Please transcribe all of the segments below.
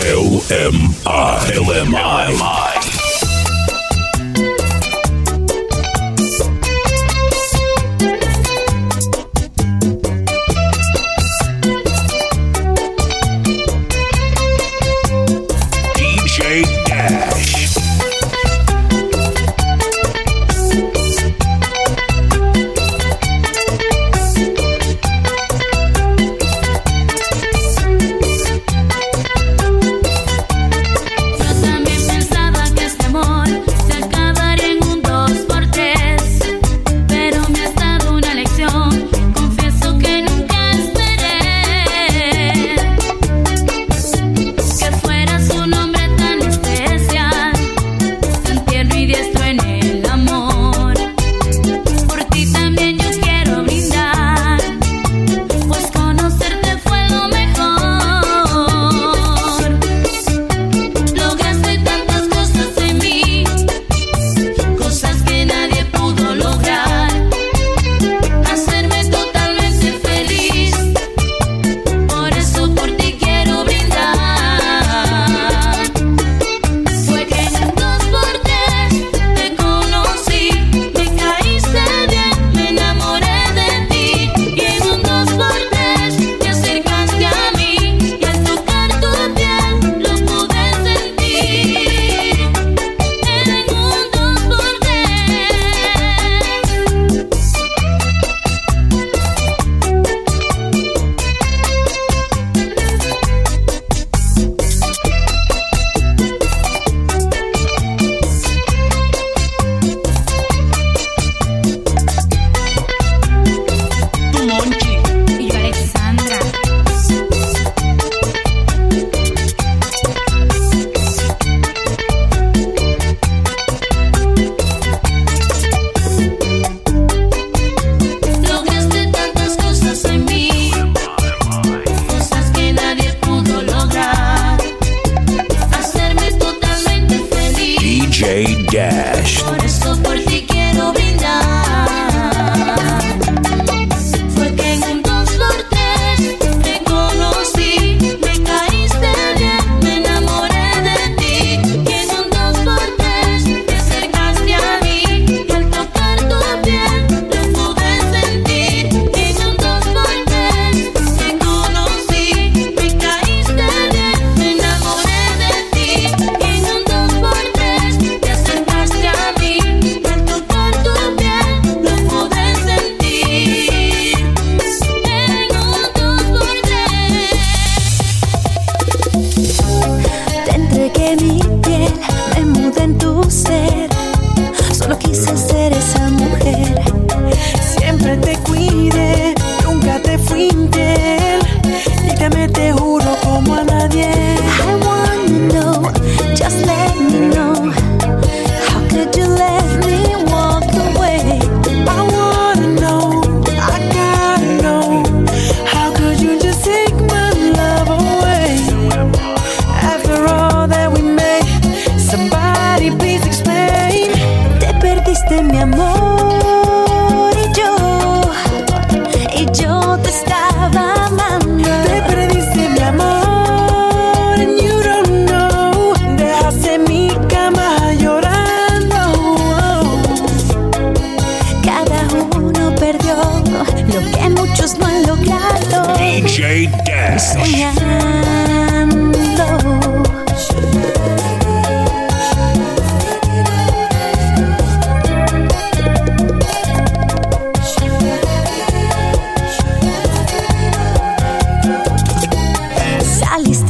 LMI. LMI.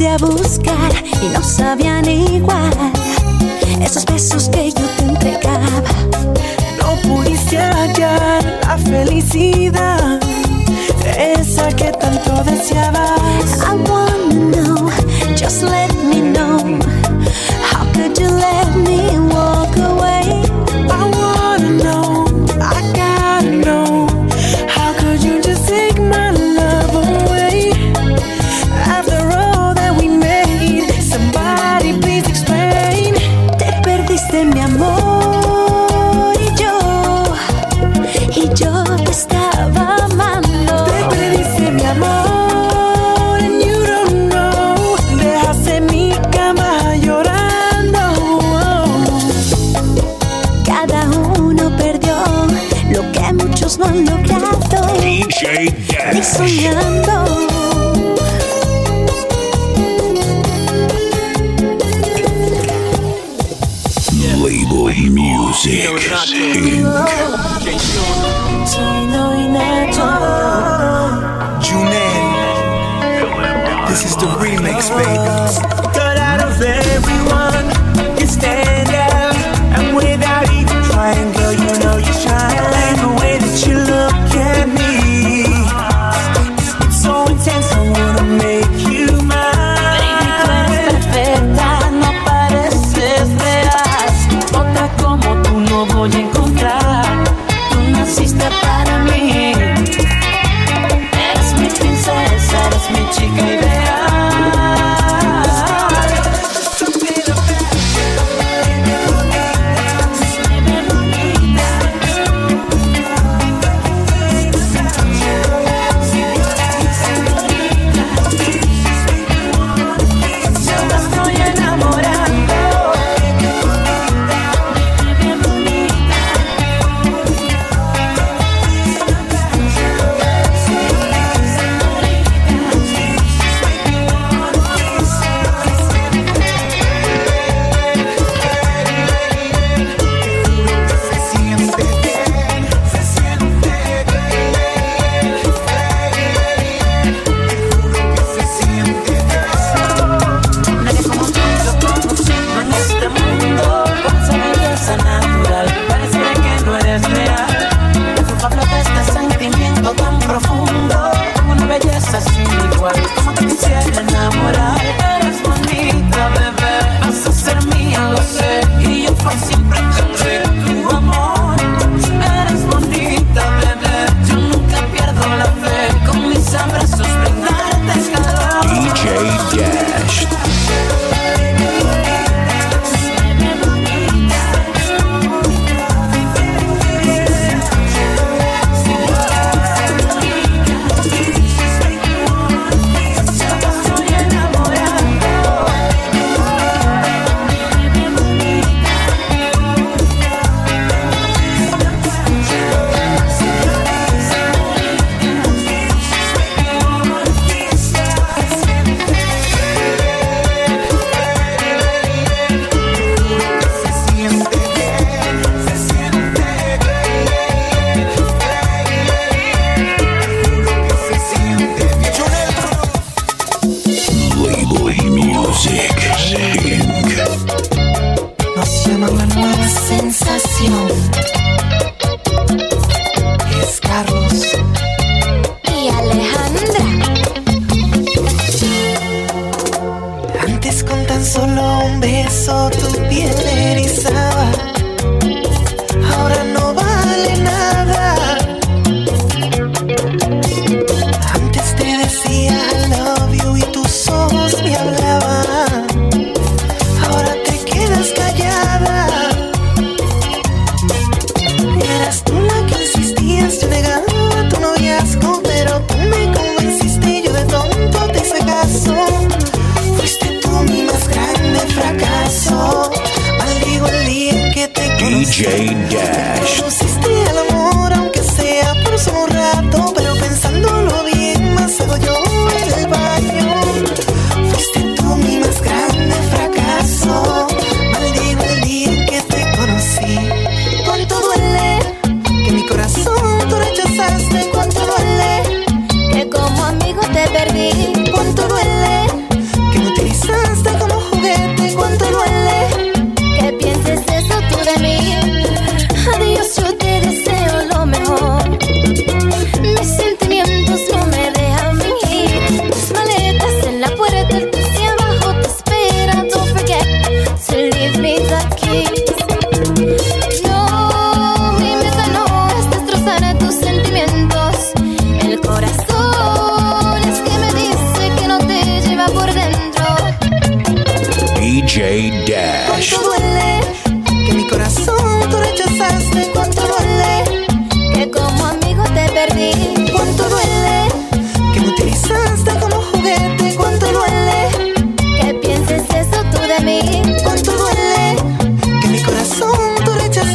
fuiste a buscar y no sabían igual. Esos besos que yo te entregaba. No pudiste hallar la felicidad, esa que tanto deseabas. I wanna know, just let me know. How could you let me walk away? I mi amor. Music Inc. This is the remix, baby. oyen con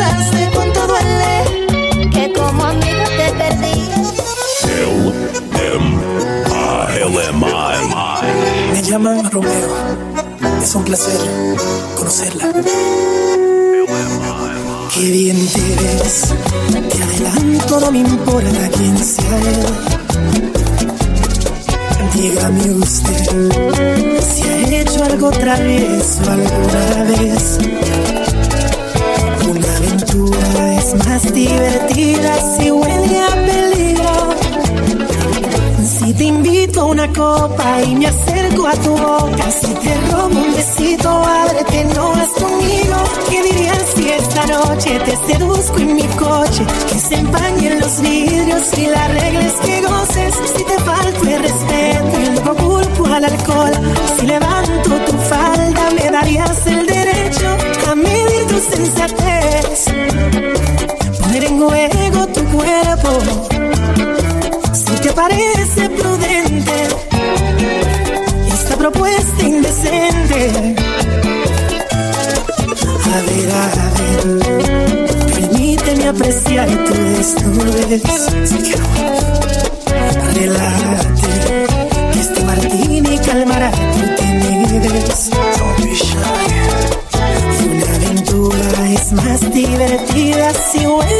pasaste, cuánto duele, que como amigo te perdí. L M I L M Me llaman Romeo. Es un placer conocerla. Qué bien te ves, te adelanto, no me importa quién sea él. Dígame usted si ha hecho algo otra vez o alguna vez es más divertida si huele a peligro. Si te invito a una copa y me acerco a tu boca, si te robo un besito, ábrete, no vas conmigo. ¿Qué dirías si esta noche te seduzco en mi coche? Que se empañen los vidrios y la regla es que goces. Si te falto el respeto y luego culpo al alcohol, si levanto tu falda, me darías el derecho a medir tu sensatez. Juego tu cuerpo si te parece prudente esta propuesta indecente. A ver, a ver, permíteme apreciar tu desnudez. Relájate, que este martini calmará tu timidez. Una aventura es más divertida si huele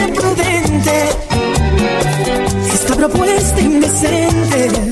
propuesta indecente.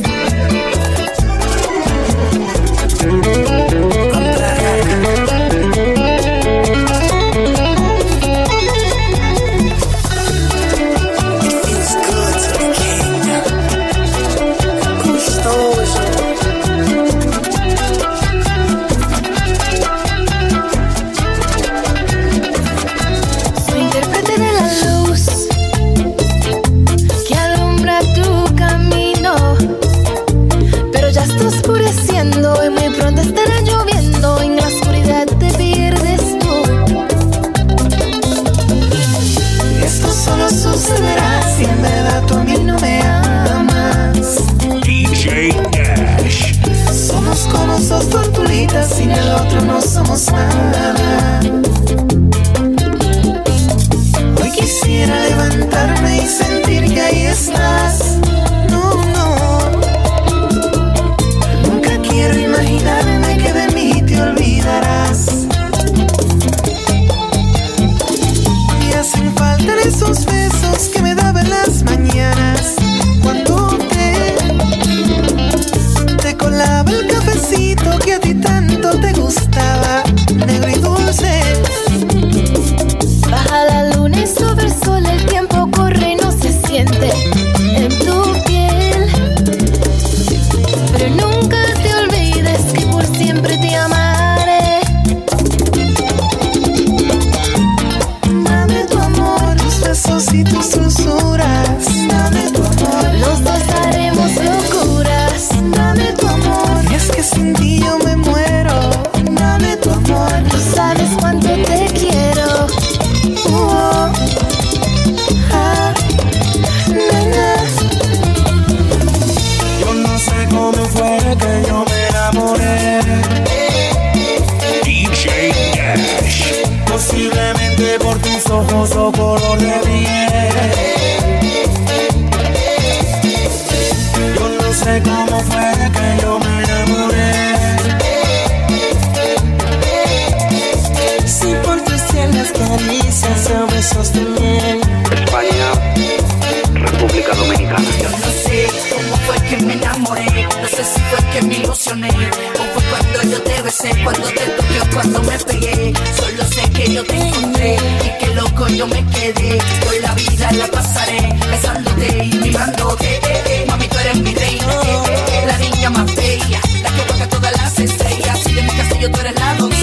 Tus ojos o color de piel. Yo no sé cómo fue que yo me enamoré. Si por tus tiernas caricias o besos de miel. España, República Dominicana. Yo no sé cómo fue que me enamoré, no sé si fue que me ilusioné, o fue cuando yo te besé, cuando te toqué cuando me pegué. Solo que yo te encontré y que loco yo me quedé. Por la vida la pasaré besándote y mimándote. Eh, eh, Mami, tú eres mi reina, eh, eh, eh, la niña más bella, la que opaca todas las estrellas. Y de mi castillo tú eres la doncella.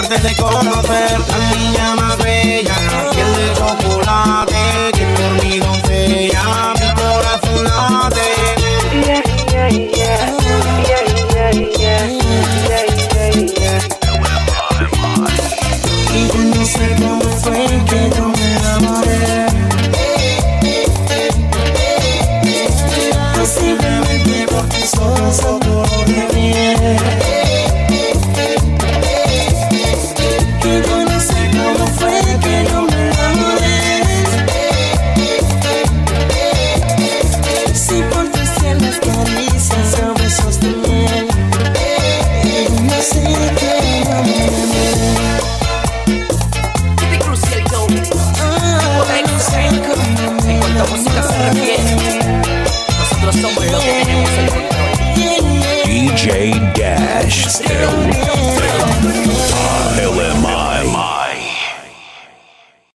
suerte de conocer a mi llama bella, piel de chocolate que por mi doncella.